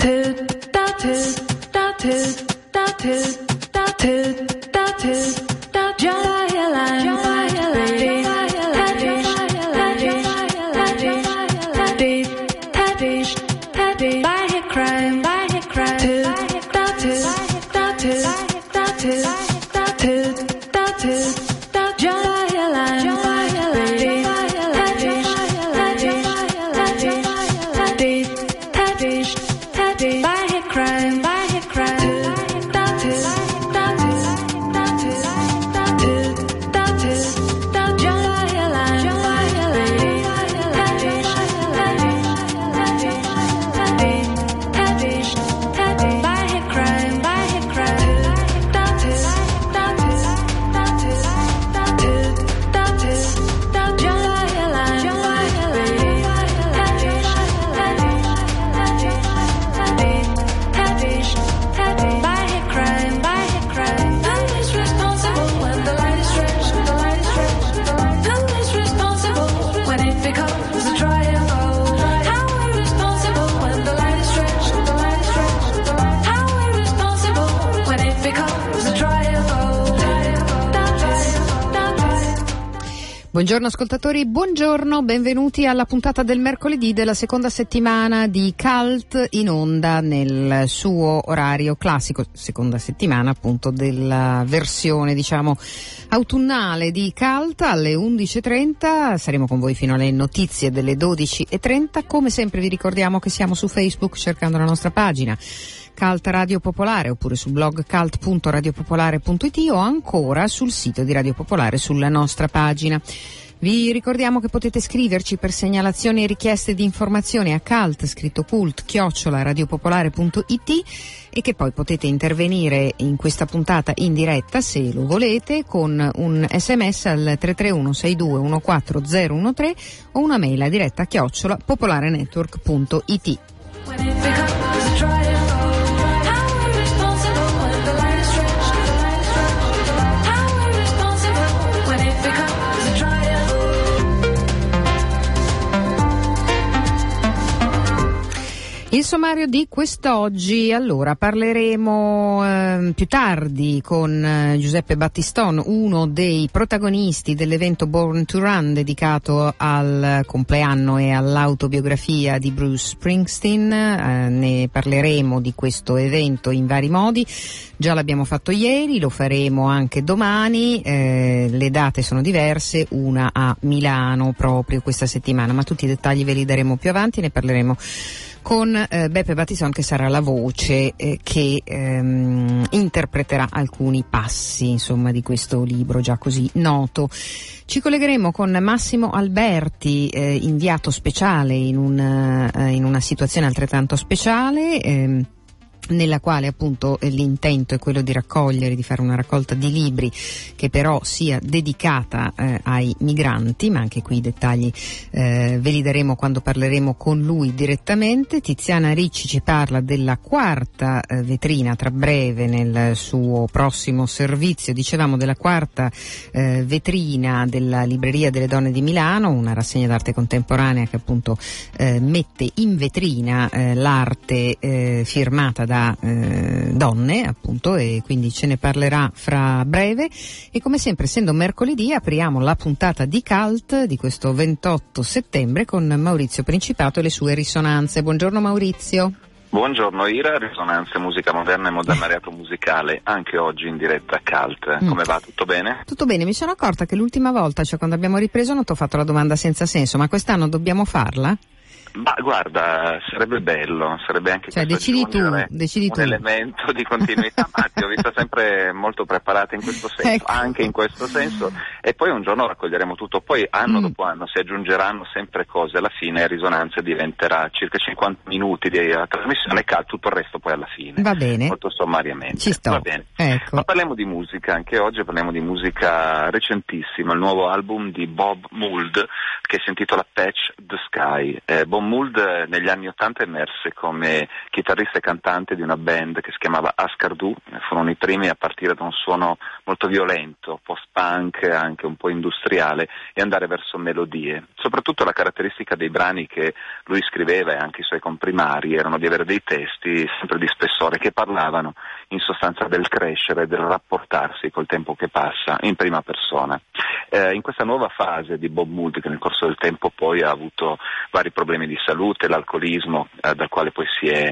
toot, da toot, da toot, da toot, da toot. Buongiorno ascoltatori, buongiorno, benvenuti alla puntata del mercoledì della seconda settimana di Cult in onda nel suo orario classico, seconda settimana appunto della versione diciamo autunnale di Cult alle 11.30, saremo con voi fino alle notizie delle 12.30, come sempre vi ricordiamo che siamo su Facebook cercando la nostra pagina Cult Radio Popolare oppure sul blog cult.radiopopolare.it o ancora sul sito di Radio Popolare sulla nostra pagina. Vi ricordiamo che potete scriverci per segnalazioni e richieste di informazioni a cult, scritto cult, chiocciola radiopopolare.it e che poi potete intervenire in questa puntata in diretta se lo volete con un sms al 331 62 14013 o una mail a diretta chiocciola popolarenetwork.it. Il sommario di quest'oggi, allora parleremo eh, più tardi con eh, Giuseppe Battiston, uno dei protagonisti dell'evento Born to Run dedicato al compleanno e all'autobiografia di Bruce Springsteen. Eh, ne parleremo di questo evento in vari modi. Già l'abbiamo fatto ieri, lo faremo anche domani. Eh, le date sono diverse, una a Milano proprio questa settimana, ma tutti i dettagli ve li daremo più avanti, ne parleremo con eh, Beppe Battison che sarà la voce eh, che ehm, interpreterà alcuni passi insomma, di questo libro già così noto. Ci collegheremo con Massimo Alberti, eh, inviato speciale in, un, eh, in, una situazione altrettanto speciale. Ehm, nella quale appunto eh, l'intento è quello di raccogliere, di fare una raccolta di libri che però sia dedicata eh, ai migranti, ma anche qui i dettagli eh, ve li daremo quando parleremo con lui direttamente. Tiziana Ricci ci parla della quarta eh, vetrina tra breve nel suo prossimo servizio, dicevamo della quarta eh, vetrina della Libreria delle Donne di Milano, una rassegna d'arte contemporanea che appunto eh, mette in vetrina l'arte firmata da eh, donne, appunto, e quindi ce ne parlerà fra breve. E come sempre, essendo mercoledì, apriamo la puntata di Cult di questo 28 settembre con Maurizio Principato e le sue risonanze. Buongiorno Maurizio. Buongiorno Ira, Risonanze Musica Moderna e Modernariato Musicale, anche oggi in diretta a Cult. Mm. Come va? Tutto bene? Tutto bene, mi sono accorta che l'ultima volta, cioè quando abbiamo ripreso, non ti ho fatto la domanda senza senso, ma quest'anno dobbiamo farla? Ma guarda, sarebbe bello, sarebbe anche cioè, decidi tu, decidi un tu. elemento di continuità, ma ti ho vista sempre molto preparata in questo senso, ecco. anche in questo senso, e poi un giorno raccoglieremo tutto, poi anno mm. dopo anno si aggiungeranno sempre cose, alla fine Risonanza diventerà circa 50 minuti di trasmissione e tutto il resto poi alla fine. Va bene. Molto sommariamente. Ci sto. Va bene. Ecco. Ma parliamo di musica, anche oggi parliamo di musica recentissima, il nuovo album di Bob Mould che si intitola Patch the Sky. Eh, Bob Bob Mould negli anni Ottanta emerse come chitarrista e cantante di una band che si chiamava Ascardu, furono i primi a partire da un suono molto violento, post-punk, anche un po' industriale e andare verso melodie. Soprattutto la caratteristica dei brani che lui scriveva e anche i suoi comprimari erano di avere dei testi sempre di spessore che parlavano in sostanza del crescere, del rapportarsi col tempo che passa in prima persona. Eh, in questa nuova fase di Bob Mould che nel corso del tempo poi ha avuto vari problemi di salute, l'alcolismo eh, dal quale poi si è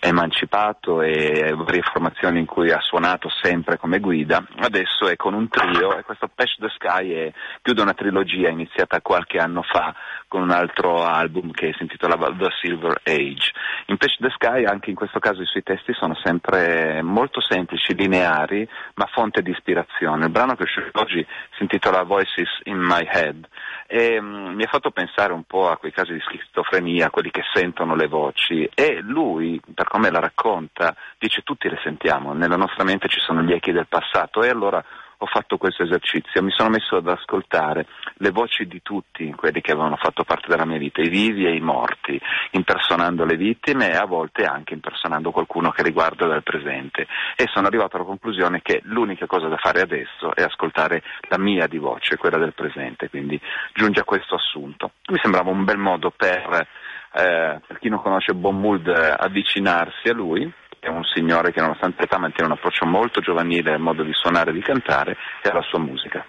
emancipato e varie formazioni in cui ha suonato sempre come guida, adesso è con un trio e questo Patch the Sky è più di una trilogia iniziata qualche anno fa con un altro album che si intitolava The Silver Age. In Patch the Sky anche in questo caso i suoi testi sono sempre molto semplici, lineari, ma fonte di ispirazione. Il brano che uscito oggi si intitola Voices in My Head e um, mi ha fatto pensare un po' a quei casi di schizofrenia, quelli che sentono le voci e lui, per come la racconta, dice tutti le sentiamo, nella nostra mente ci sono gli echi del passato e allora ho fatto questo esercizio, mi sono messo ad ascoltare le voci di tutti quelli che avevano fatto parte della mia vita, i vivi e i morti, impersonando le vittime e a volte anche impersonando qualcuno che riguarda dal presente. E sono arrivato alla conclusione che l'unica cosa da fare adesso è ascoltare la mia di voce, quella del presente, quindi giunge a questo assunto. Mi sembrava un bel modo per, eh, per chi non conosce Bon Mood avvicinarsi a lui è un signore che nonostante l'età mantiene un approccio molto giovanile al modo di suonare e di cantare e alla sua musica.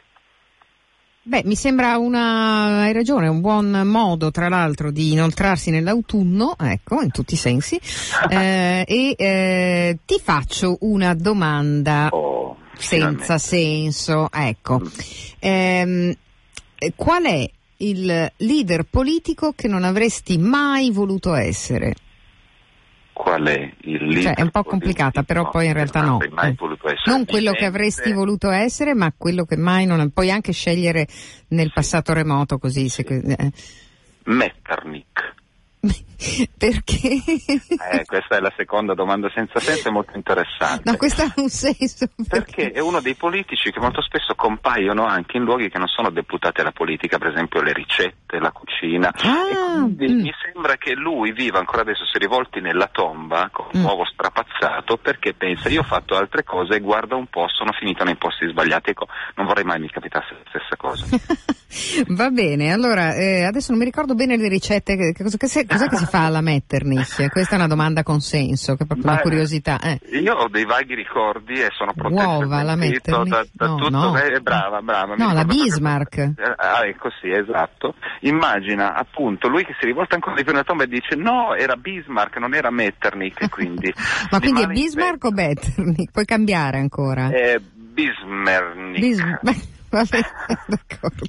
Beh, mi sembra una, hai ragione, un buon modo tra l'altro di inoltrarsi nell'autunno, ecco, in tutti i sensi, eh, e eh, ti faccio una domanda oh, senza senso, ecco. Eh, qual è il leader politico che non avresti mai voluto essere? Qual è il leader. Cioè, è un po' complicata, però poi in realtà no. Non quello che avresti voluto essere, ma quello che mai non. Puoi anche scegliere nel passato remoto così. Se... Eh. Metternich. Perché? Eh, questa è la seconda domanda senza senso e molto interessante. No, questa ha un senso. Perché? perché è uno dei politici che molto spesso compaiono anche in luoghi che non sono deputati alla politica, per esempio le ricette, la cucina. Ah, e quindi mm. mi sembra che lui viva ancora adesso, si rivolti nella tomba con un mm. uovo strapazzato perché pensa io ho fatto altre cose e guarda un po', sono finito nei posti sbagliati. Ecco, non vorrei mai mi capitasse la stessa cosa. Va bene, allora eh, adesso non mi ricordo bene le ricette, che, che, che, cos'è che si fa alla Metternich? Questa è una domanda con senso, che è proprio una curiosità. Eh. Io ho dei vaghi ricordi e sono protetto Uova, la Metternich? Da, da no, tutto, no. Eh, brava, brava. No, la Bismarck. Che... Ah, ecco sì, esatto. Immagina appunto lui che si rivolta ancora di più nella tomba e dice no, era Bismarck, non era Metternich, quindi... Ma quindi è Bismarck o Metternich? Puoi cambiare ancora? Eh, Bismarck. Bismarck. Va bene, d'accordo.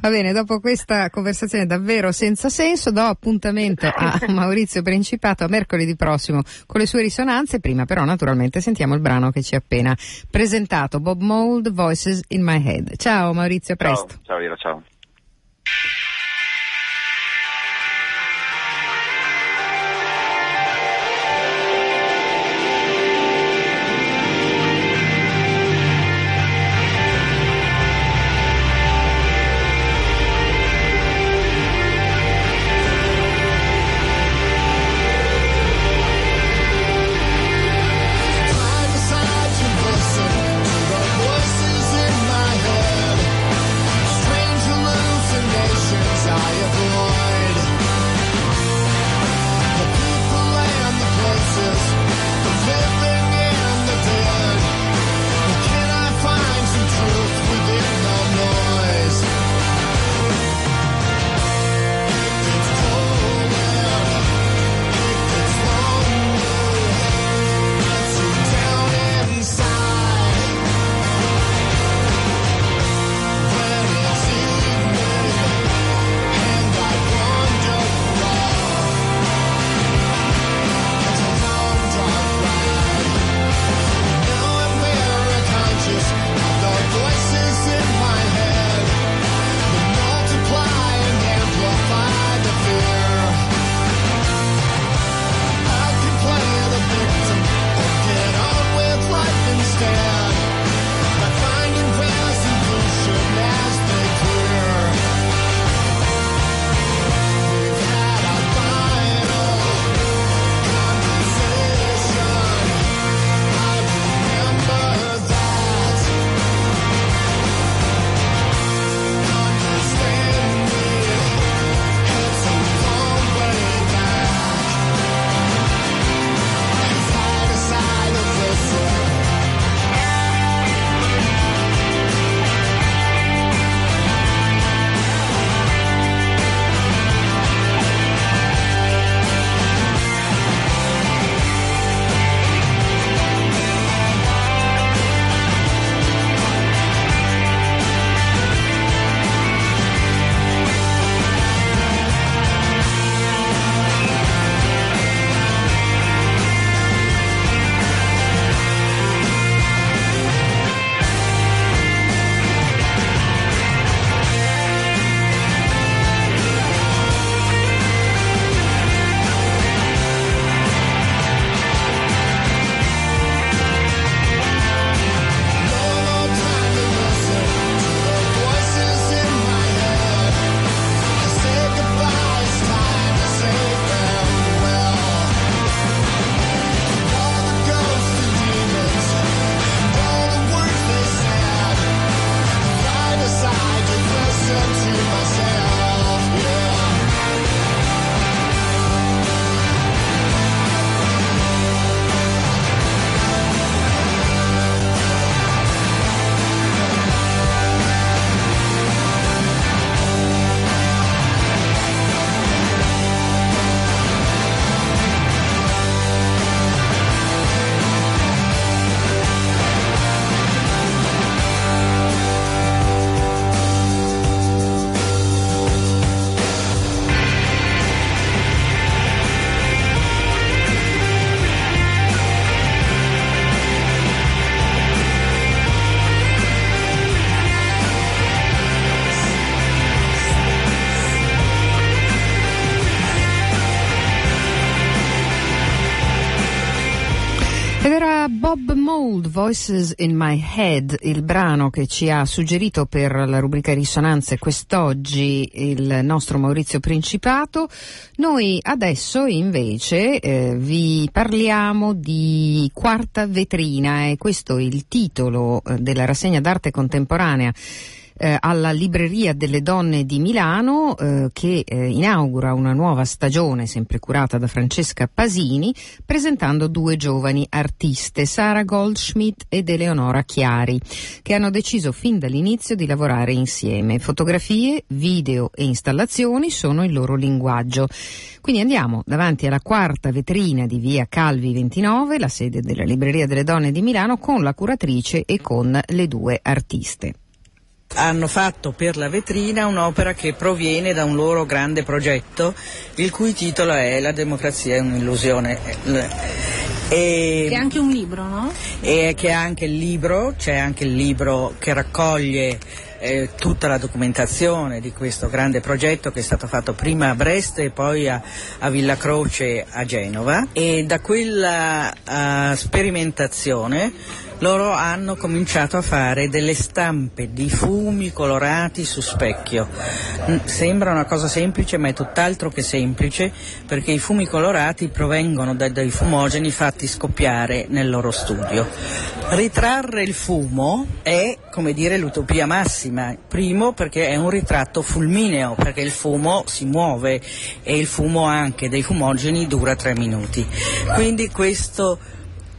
Va bene, dopo questa conversazione davvero senza senso, do appuntamento a Maurizio Principato a mercoledì prossimo con le sue risonanze. Prima però naturalmente sentiamo il brano che ci ha appena presentato, Bob Mold, Voices in My Head. Ciao Maurizio, a presto. Ciao, ciao Ira, ciao. Voices in My Head, il brano che ci ha suggerito per la rubrica Risonanze quest'oggi il nostro Maurizio Principato. Noi adesso invece eh, vi parliamo di Quarta Vetrina e questo è il titolo eh, della rassegna d'arte contemporanea eh, alla Libreria delle Donne di Milano eh, che eh, inaugura una nuova stagione sempre curata da Francesca Pasini presentando due giovani artiste, Sara Goldschmidt ed Eleonora Chiari, che hanno deciso fin dall'inizio di lavorare insieme. Fotografie, video e installazioni sono il loro linguaggio. Quindi andiamo davanti alla quarta vetrina di via Calvi 29, la sede della Libreria delle Donne di Milano, con la curatrice e con le due artiste hanno fatto per la vetrina un'opera che proviene da un loro grande progetto, il cui titolo è La democrazia è un'illusione. E, che è anche un libro, no? E che è anche il libro, c'è anche il libro che raccoglie eh, tutta la documentazione di questo grande progetto che è stato fatto prima a Brest e poi a, a Villa Croce a Genova e da quella uh, sperimentazione loro hanno cominciato a fare delle stampe di fumi colorati su specchio. Mm, sembra una cosa semplice ma è tutt'altro che semplice perché i fumi colorati provengono da, dai fumogeni fatti scoppiare nel loro studio. Ritrarre il fumo è come dire l'utopia massima, primo perché è un ritratto fulmineo, perché il fumo si muove e il fumo anche dei fumogeni dura tre minuti. Quindi questo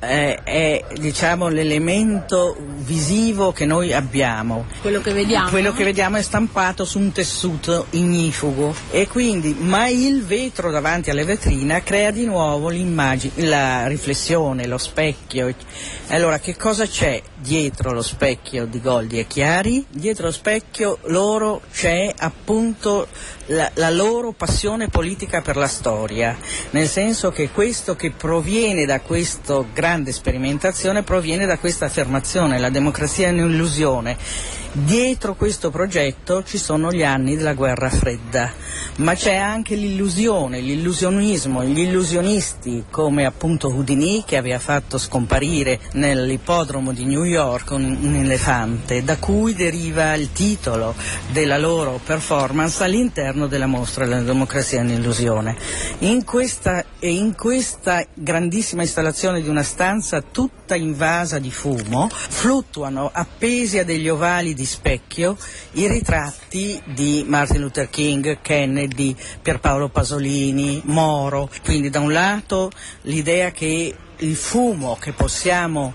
eh, è diciamo, l'elemento visivo che noi abbiamo. Quello che vediamo. Quello che vediamo è stampato su un tessuto ignifugo e quindi, ma il vetro davanti alla vetrina crea di nuovo l'immagine, la riflessione, lo specchio. Allora, che cosa c'è dietro lo specchio di Goldi e Chiari? Dietro lo specchio loro c'è appunto la, la, loro passione politica per la storia, nel senso che questo che proviene da questa grande sperimentazione proviene da questa affermazione, la democrazia è un'illusione Dietro questo progetto ci sono gli anni della guerra fredda, ma c'è anche l'illusione, l'illusionismo, gli illusionisti come appunto Houdini che aveva fatto scomparire nell'ippodromo di New York un, un elefante, da cui deriva il titolo della loro performance all'interno della mostra della democrazia in illusione. In questa, in questa grandissima installazione di una stanza tutta invasa di fumo fluttuano appesi a degli ovali di specchio i ritratti di Martin Luther King, Kennedy, Pierpaolo Pasolini, Moro. Quindi da un lato l'idea che il fumo che possiamo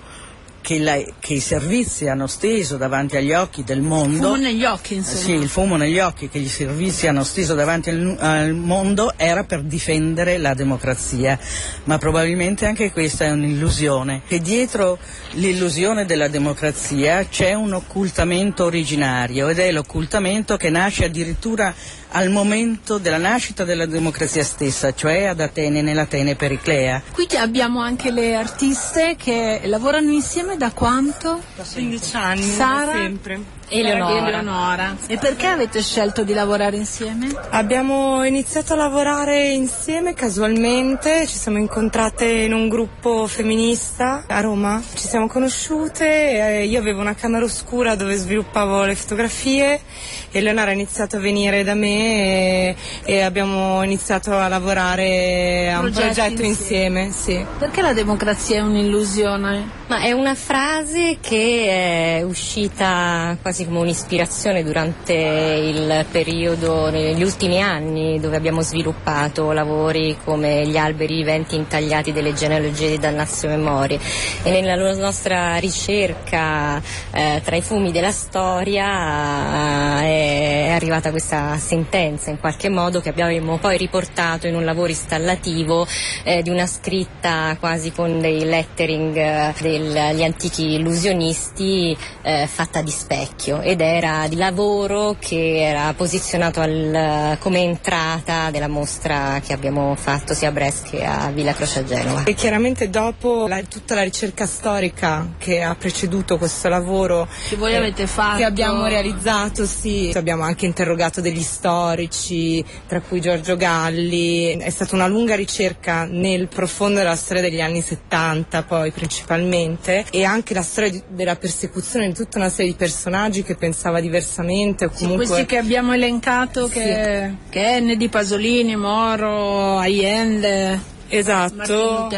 che, la, che, i servizi hanno steso davanti agli occhi del mondo. Il fumo negli occhi, insomma. Sì, il fumo negli occhi che i servizi hanno steso davanti al, al, mondo era per difendere la democrazia, ma probabilmente anche questa è un'illusione. E dietro l'illusione della democrazia c'è un occultamento originario ed è l'occultamento che nasce addirittura al momento della nascita della democrazia stessa, cioè ad Atene, nell'Atene periclea. Qui abbiamo anche le artiste che lavorano insieme da quanto? Da 15 anni, Sara, sempre. Eleonora. Eleonora. E perché avete scelto di lavorare insieme? Abbiamo iniziato a lavorare insieme casualmente, ci siamo incontrate in un gruppo femminista a Roma, ci siamo conosciute, io avevo una camera oscura dove sviluppavo le fotografie, Eleonora ha iniziato a venire da me e, e abbiamo iniziato a lavorare a un progetto insieme. insieme sì. Perché la democrazia è un'illusione? Ma è una frase che è uscita quasi quasi come un'ispirazione durante il periodo, negli ultimi anni, dove abbiamo sviluppato lavori come gli alberi viventi intagliati delle genealogie di Dannazio Memorie. E nella nostra ricerca eh, tra i fumi della storia eh, è arrivata questa sentenza in qualche modo che abbiamo poi riportato in un lavoro installativo eh, di una scritta quasi con dei lettering eh, degli antichi illusionisti eh, fatta di specchio specchio ed era di lavoro che era posizionato al, come entrata della mostra che abbiamo fatto sia a Brescia che a Villa Croce a Genova. E chiaramente dopo la, tutta la ricerca storica che ha preceduto questo lavoro che voi eh, avete fatto che abbiamo realizzato, sì, abbiamo anche interrogato degli storici, tra cui Giorgio Galli, è stata una lunga ricerca nel profondo della storia degli anni 70 poi principalmente. E anche la storia di, della persecuzione di tutta una serie di personaggi che pensava diversamente o comunque... Sì, questi che abbiamo elencato che, sì. Kennedy, Pasolini, Moro, Allende Esatto,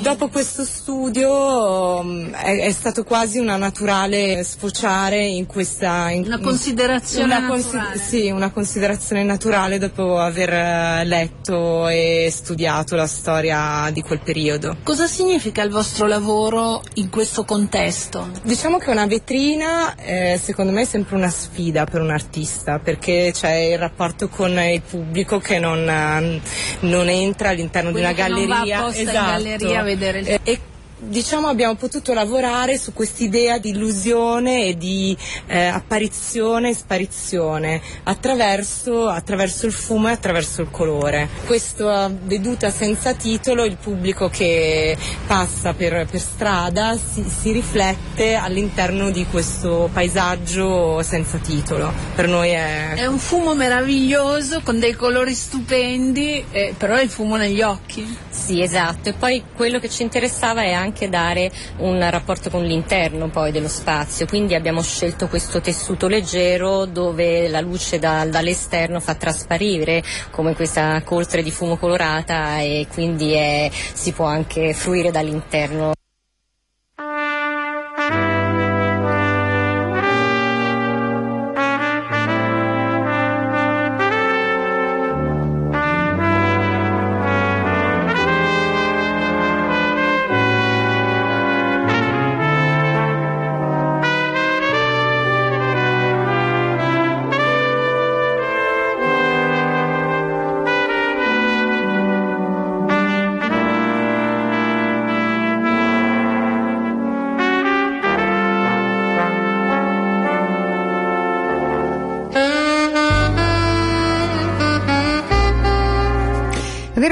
dopo questo studio um, è, è, stato quasi una naturale sfociare in questa... In, una considerazione una naturale. sì, una considerazione naturale dopo aver eh, letto e studiato la storia di quel periodo. Cosa significa il vostro lavoro in questo contesto? Diciamo che una vetrina eh, secondo me è sempre una sfida per un artista perché c'è il rapporto con il pubblico che non, eh, non entra all'interno Quello di una galleria galleria. Non va apposta esatto. in galleria a vedere il... E, diciamo abbiamo potuto lavorare su quest'idea di illusione e di eh, apparizione e sparizione attraverso, attraverso, il fumo e attraverso il colore. Questa veduta senza titolo, il pubblico che passa per, per strada si, si, riflette all'interno di questo paesaggio senza titolo. Per noi è... È un fumo meraviglioso con dei colori stupendi, eh, però è il fumo negli occhi. Sì, esatto. E poi quello che ci interessava è anche anche dare un rapporto con l'interno poi dello spazio, quindi abbiamo scelto questo tessuto leggero dove la luce da, dall'esterno fa trasparire come questa coltre di fumo colorata e quindi è, si può anche fruire dall'interno.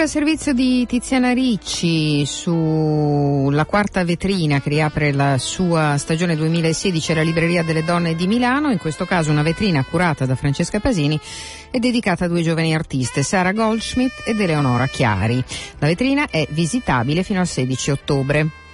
Servizio di Tiziana Ricci sulla quarta vetrina che riapre la sua stagione 2016 alla Libreria delle Donne di Milano, in questo caso una vetrina curata da Francesca Pasini e dedicata a due giovani artiste, Sara Goldschmidt ed Eleonora Chiari. La vetrina è visitabile fino al 16 ottobre.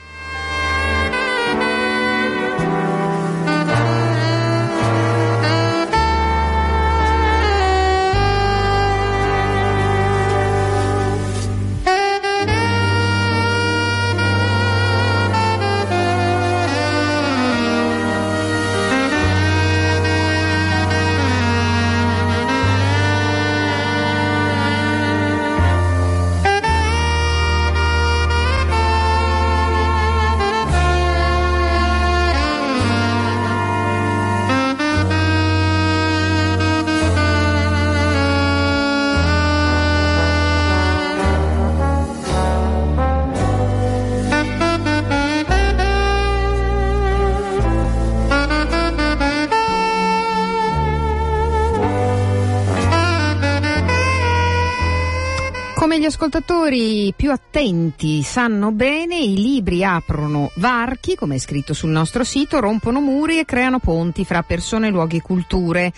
Ascoltatori più attenti sanno bene, i libri aprono varchi, come è scritto sul nostro sito, rompono muri e creano ponti fra persone, luoghi e culture.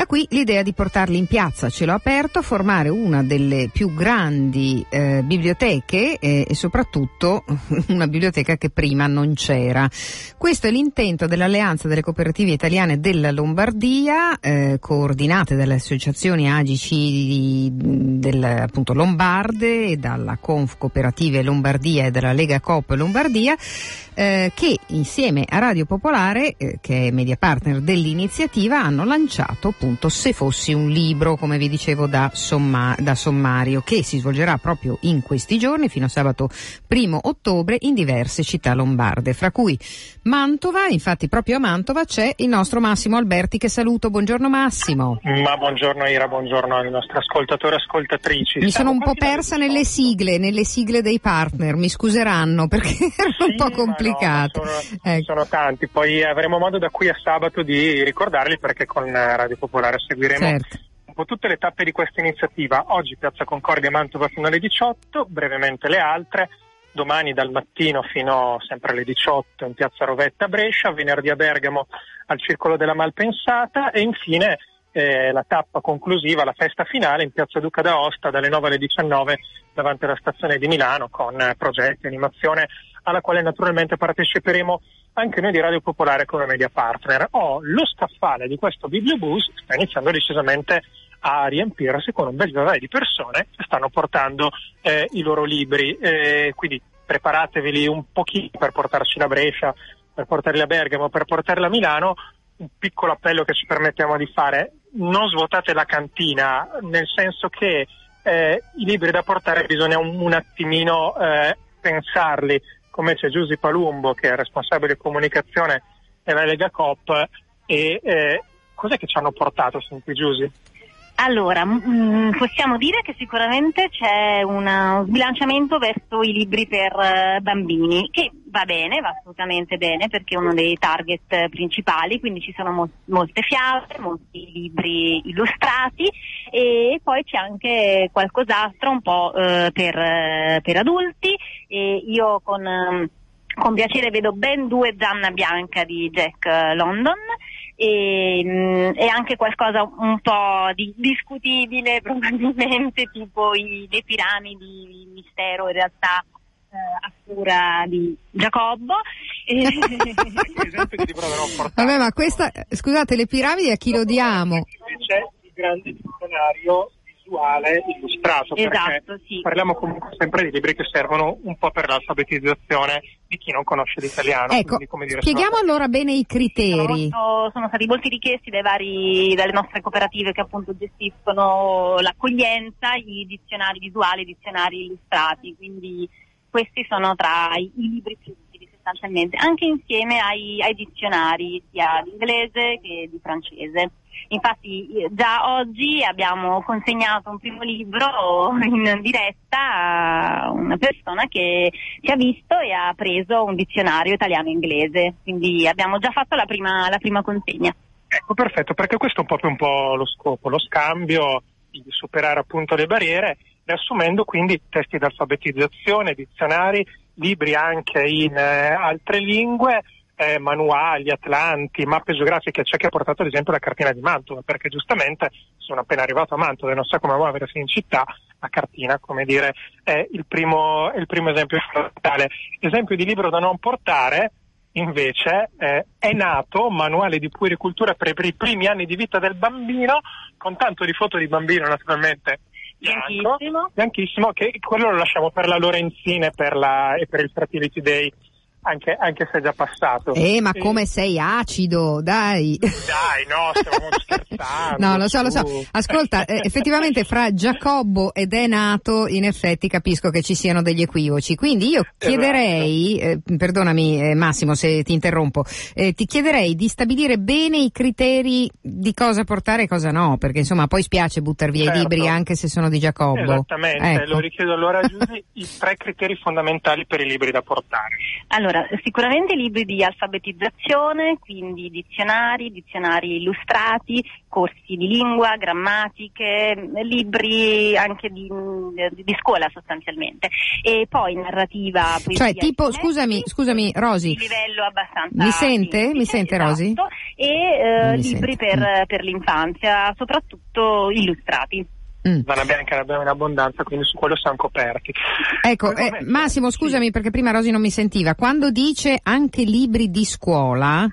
Da qui l'idea di portarli in piazza a cielo aperto, formare una delle più grandi eh, biblioteche eh, e soprattutto una biblioteca che prima non c'era. Questo è l'intento dell'Alleanza delle Cooperative Italiane della Lombardia, eh, coordinate dalle associazioni AGC del, appunto, Lombarde dalla Conf Cooperative Lombardia e dalla Lega Coop Lombardia, eh, che insieme a Radio Popolare, eh, che è media partner dell'iniziativa, hanno lanciato appunto Se fossi un libro, come vi dicevo da, somma, da sommario, che si svolgerà proprio in questi giorni fino a sabato primo ottobre in diverse città lombarde, fra cui Mantova, infatti proprio a Mantova c'è il nostro Massimo Alberti che saluto, buongiorno Massimo. Ma buongiorno Ira, buongiorno ai nostri ascoltatori e ascoltatrici. Mi sono un po' persa nelle sigle, nelle sigle dei partner, mi scuseranno perché sì, un po' complicato. No, sono, ecco. sono, tanti, poi avremo modo da qui a sabato di ricordarli perché con Radio Popolare seguiremo certo. un po' tutte le tappe di questa iniziativa. Oggi Piazza Concordia Mantova fino alle 18, brevemente le altre domani dal mattino fino sempre alle 18 in piazza Rovetta a Brescia, venerdì a Bergamo al Circolo della Malpensata e infine eh, la tappa conclusiva, la festa finale in piazza Duca d'Aosta dalle 9 alle 19 davanti alla stazione di Milano con eh, progetti, animazione alla quale naturalmente parteciperemo anche noi di Radio Popolare come media partner. Oh, lo scaffale di questo bibliobus sta iniziando decisamente a riempirsi con un bel vivaio di persone che stanno portando eh, i loro libri. Eh, quindi preparateveli un pochino per portarci a Brescia, per portarli a Bergamo, per portarli a Milano. Un piccolo appello che ci permettiamo di fare, non svuotate la cantina, nel senso che eh, i libri da portare bisogna un, un attimino eh, pensarli, come c'è Giusy Palumbo che è responsabile comunicazione della Lega Coop e eh, cos'è che ci hanno portato, senti Giusy? Allora, possiamo dire che sicuramente c'è uno sbilanciamento verso i libri per uh, bambini, che va bene, va assolutamente bene, perché è uno dei target principali, quindi ci sono mo- molte fiabe, molti libri illustrati e poi c'è anche qualcos'altro un po' uh, per, uh, per, adulti. E io con, um, con piacere vedo ben due Zanna Bianca di Jack London e, e, anche qualcosa un po' di, discutibile probabilmente tipo i, le piramidi, il mistero in realtà eh, a cura di Giacobbo. Vabbè ma questa, scusate le piramidi a chi lo diamo? Invece il grande dizionario visuale illustrato, esatto, sì. parliamo comunque sempre di libri che servono un po' per l'alfabetizzazione di chi non conosce l'italiano. Ecco, quindi, dire, spieghiamo sono... allora bene i criteri. Sono, sono, stati molti richiesti dai vari, dalle nostre cooperative che appunto gestiscono l'accoglienza, i dizionari visuali, i dizionari illustrati, quindi questi sono tra i, i libri più utili sostanzialmente, anche insieme ai, ai dizionari sia di inglese che di francese. Infatti già oggi abbiamo consegnato un primo libro in diretta a una persona che ci ha visto e ha preso un dizionario italiano-inglese, quindi abbiamo già fatto la prima, la prima consegna. Ecco, perfetto, perché questo è po' un po' lo scopo, lo scambio di superare appunto le barriere, riassumendo quindi testi di alfabetizzazione, dizionari, libri anche in eh, altre lingue, eh, manuali, atlanti, mappe geografiche, c'è chi ha portato ad esempio la cartina di Mantova, perché giustamente sono appena arrivato a Mantova e non so come muoversi in città, la cartina, come dire, è il primo, è il primo esempio fondamentale. Esempio di libro da non portare, invece, eh, è nato Manuale di puericultura per, per i primi anni di vita del bambino, con tanto di foto di bambino naturalmente bianco, bianchissimo, bianchissimo che quello lo lasciamo per la Lorenzina e per, la, e per il Fertility Day anche, anche, se è già passato. Eh, ma come sei acido, dai. Dai, no, stiamo scherzando. no, lo so, lo so. Ascolta, eh, effettivamente fra Giacobbo ed è nato, in effetti capisco che ci siano degli equivoci. Quindi io esatto. chiederei, esatto. eh, perdonami eh, Massimo se ti interrompo, eh, ti chiederei di stabilire bene i criteri di cosa portare e cosa no, perché insomma poi spiace buttare via certo. i libri anche se sono di Giacobbo. Esattamente, ecco. lo richiedo allora a i tre criteri fondamentali per i libri da portare. Allora, allora, sicuramente libri di alfabetizzazione, quindi dizionari, dizionari illustrati, corsi di lingua, grammatiche, libri anche di, di scuola sostanzialmente. E poi narrativa. Cioè, tipo, scusami, scusami, Rosi. Livello abbastanza. Mi sente? Mi sente esatto, Rosi? E eh, libri per, mm. per l'infanzia, soprattutto illustrati. Mm. Zona bianca ne abbiamo in abbondanza, quindi su quello siamo coperti. Ecco, eh, Massimo, scusami sì. perché prima Rosi non mi sentiva. Quando dice anche libri di scuola,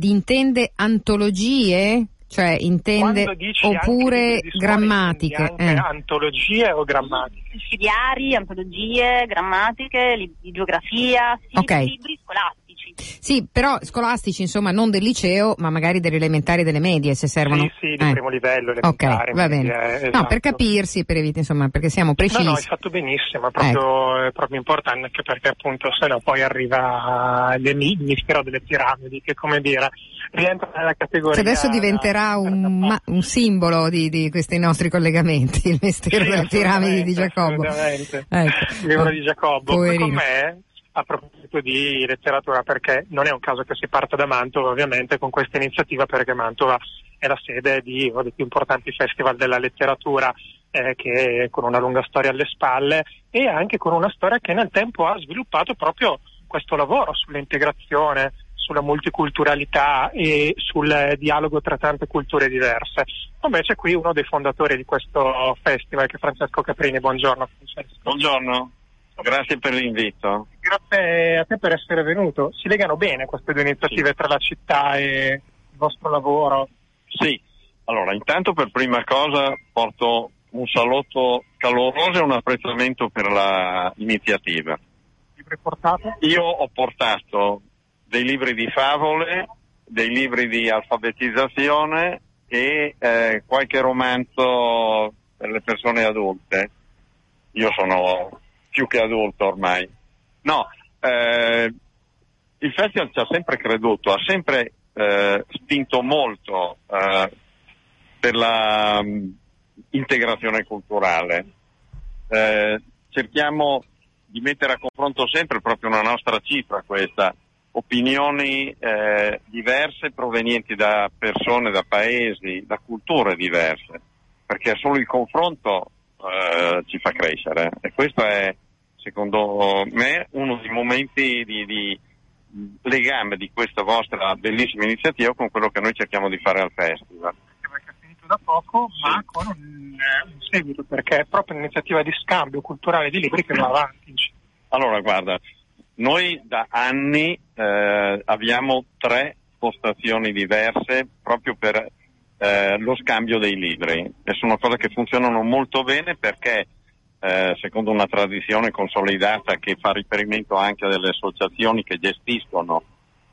intende antologie? Cioè intende oppure grammatiche? Anche eh. antologie o grammatiche? Sussidiari, antologie, grammatiche, libri di geografia, sì, okay. libri scolastici. Sì, però scolastici, insomma, non del liceo, ma magari delle elementari e delle medie, se servono. Sì, sì, di eh. primo livello, elementare. Ok, va bene. Medie, esatto. No, per capirsi, per evitare, insomma, perché siamo precisi. No, no, hai fatto benissimo, è proprio, ecco. è proprio importante anche perché appunto se no poi arriva il mistero delle piramidi, che come dire, rientra nella categoria. Che adesso diventerà un, ma, un simbolo di, di, questi nostri collegamenti, il mistero sì, delle piramidi di Giacobbo. Ecco. Il libro di Giacobbo. Poverino. Con me, a proposito di letteratura, perché non è un caso che si parta da Mantova ovviamente con questa iniziativa, perché Mantova è la sede di uno dei più importanti festival della letteratura eh, che con una lunga storia alle spalle e anche con una storia che nel tempo ha sviluppato proprio questo lavoro sull'integrazione, sulla multiculturalità e sul dialogo tra tante culture diverse. Invece qui uno dei fondatori di questo festival che è Francesco Caprini. Buongiorno Francesco. Buongiorno. Grazie per l'invito. Grazie a te per essere venuto. Si legano bene queste due iniziative sì. tra la città e il vostro lavoro? Sì, allora intanto per prima cosa porto un saluto caloroso e un apprezzamento per l'iniziativa. Libri portato? Io ho portato dei libri di favole, dei libri di alfabetizzazione e eh, qualche romanzo per le persone adulte. Io sono più che adulto ormai. No, eh, il festival ci ha sempre creduto, ha sempre eh, spinto molto eh, per l'integrazione mm, culturale. Eh, cerchiamo di mettere a confronto sempre proprio una nostra cifra questa, opinioni eh, diverse provenienti da persone, da paesi, da culture diverse, perché solo il confronto eh, ci fa crescere e questo è secondo me uno dei momenti di, di, legame di questa vostra bellissima iniziativa con quello che noi cerchiamo di fare al festival. Perché è finito da poco, ma con un, eh, un, seguito, perché è proprio un'iniziativa di scambio culturale di libri che va avanti. Allora, guarda, noi da anni eh, abbiamo tre postazioni diverse proprio per eh, lo scambio dei libri e sono cose che funzionano molto bene perché eh, secondo una tradizione consolidata che fa riferimento anche a delle associazioni che gestiscono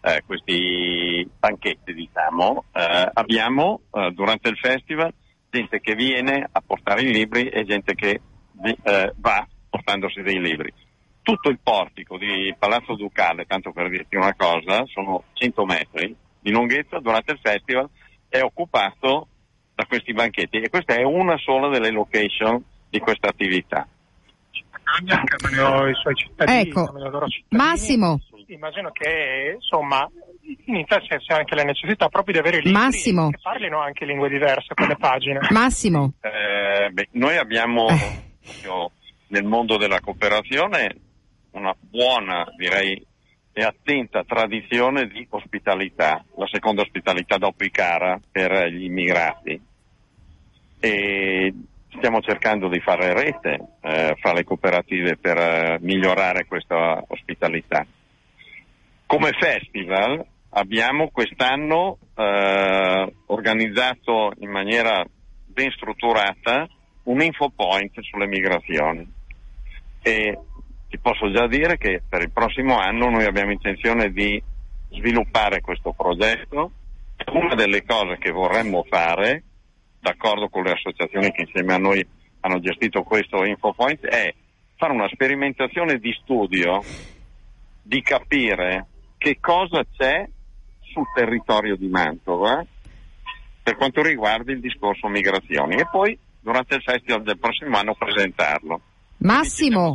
eh, questi banchetti, diciamo, eh, abbiamo eh, durante il festival gente che viene a portare i libri e gente che eh, va portandosi dei libri. Tutto il portico di Palazzo Ducale, tanto per dirti una cosa, sono 100 metri di lunghezza durante il festival, è occupato da questi banchetti e questa è una sola delle location di questa attività. Cambiano i suoi cittadini, ecco. Massimo. Immagino che insomma in Italia c'è anche la necessità proprio di avere libri Massimo. che parlino anche lingue diverse quelle pagine. Massimo. Eh, beh, noi abbiamo eh. nel mondo della cooperazione una buona, direi, e attenta tradizione di ospitalità, la seconda ospitalità dopo i cara per gli immigrati. E stiamo cercando di fare rete eh, fra le cooperative per eh, migliorare questa ospitalità. Come festival abbiamo quest'anno eh, organizzato in maniera ben strutturata un info point sulle migrazioni e ti posso già dire che per il prossimo anno noi abbiamo intenzione di sviluppare questo progetto. Una delle cose che vorremmo fare d'accordo con le associazioni che insieme a noi hanno gestito questo InfoPoint, è fare una sperimentazione di studio, di capire che cosa c'è sul territorio di Mantova per quanto riguarda il discorso migrazioni e poi durante il festival del prossimo anno presentarlo. Massimo,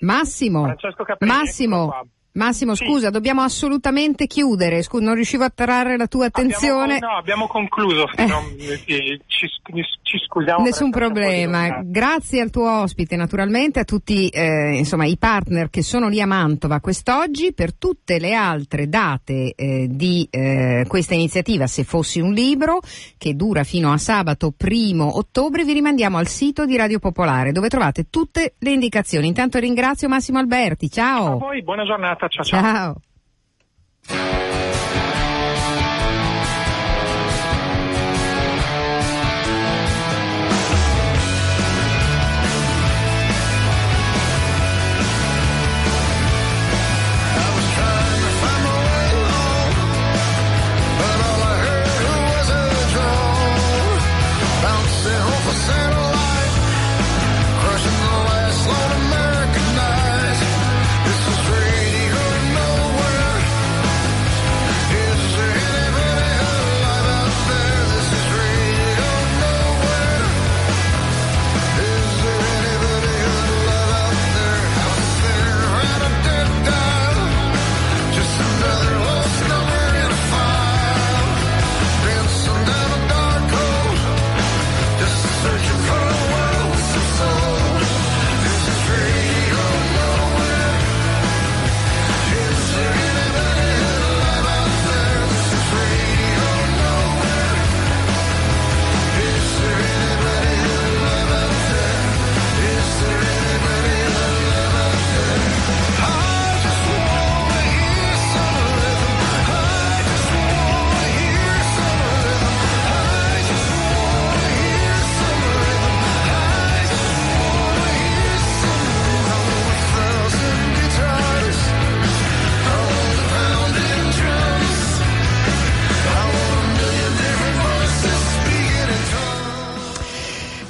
Massimo, Massimo, Massimo, sì. scusa, dobbiamo assolutamente chiudere. Scusa, non riuscivo a trarre la tua attenzione. Abbiamo, no, abbiamo concluso. Eh. Non, ci, ci, scusiamo. Nessun problema. Grazie al tuo ospite, naturalmente, a tutti eh, insomma, i partner che sono lì a Mantova quest'oggi. Per tutte le altre date eh, di eh, questa iniziativa, se fossi un libro, che dura fino a sabato primo ottobre, vi rimandiamo al sito di Radio Popolare, dove trovate tutte le indicazioni. Intanto ringrazio Massimo Alberti. Ciao. A voi, buona giornata. Ciao ciao. ciao.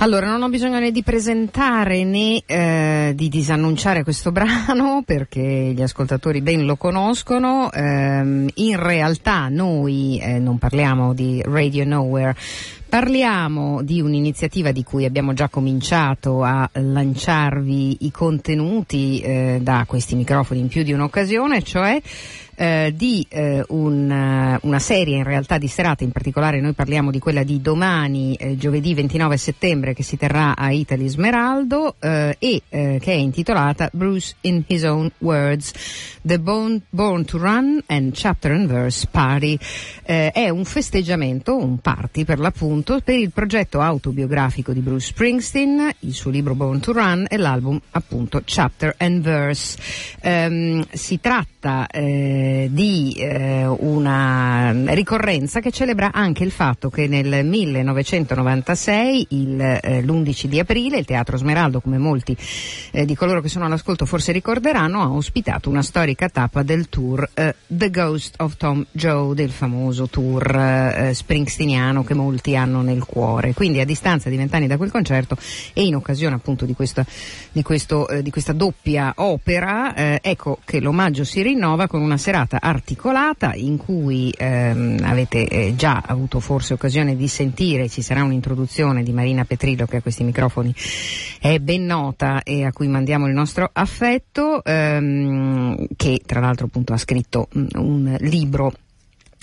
Allora, non ho bisogno né di presentare né eh, di disannunciare questo brano perché gli ascoltatori ben lo conoscono. Eh, in realtà noi eh, non parliamo di Radio Nowhere, Parliamo di un'iniziativa di cui abbiamo già cominciato a lanciarvi i contenuti eh, da questi microfoni in più di un'occasione, cioè eh, di eh, un, eh, una serie in realtà di serate, in particolare noi parliamo di quella di domani, eh, giovedì 29 settembre, che si terrà a Italy Smeraldo eh, e che è intitolata Bruce in His Own Words, The Born, Born to Run and Chapter and Verse Party. è un festeggiamento, un party per l'appunto, per il progetto autobiografico di Bruce Springsteen, il suo libro Born to Run e l'album appunto Chapter and Verse. Um, si tratta eh, eh, di eh, una ricorrenza che celebra anche il fatto che nel 1996, il, eh, l'11 di aprile, il Teatro Smeraldo, come molti eh, di coloro che sono all'ascolto forse ricorderanno, ha ospitato una storica tappa del tour The Ghost of Tom Joe, del famoso tour springsteeniano che molti hanno nel cuore. Quindi a distanza di vent'anni da quel concerto e in occasione appunto di questa, di questo, di questa doppia opera, ecco che l'omaggio si rinnova con una serata serata articolata in cui ehm, avete eh, già avuto forse occasione di sentire, ci sarà un'introduzione di Marina Petrillo che a questi microfoni è ben nota e a cui mandiamo il nostro affetto, ehm, che tra l'altro appunto ha scritto mh, mm, un libro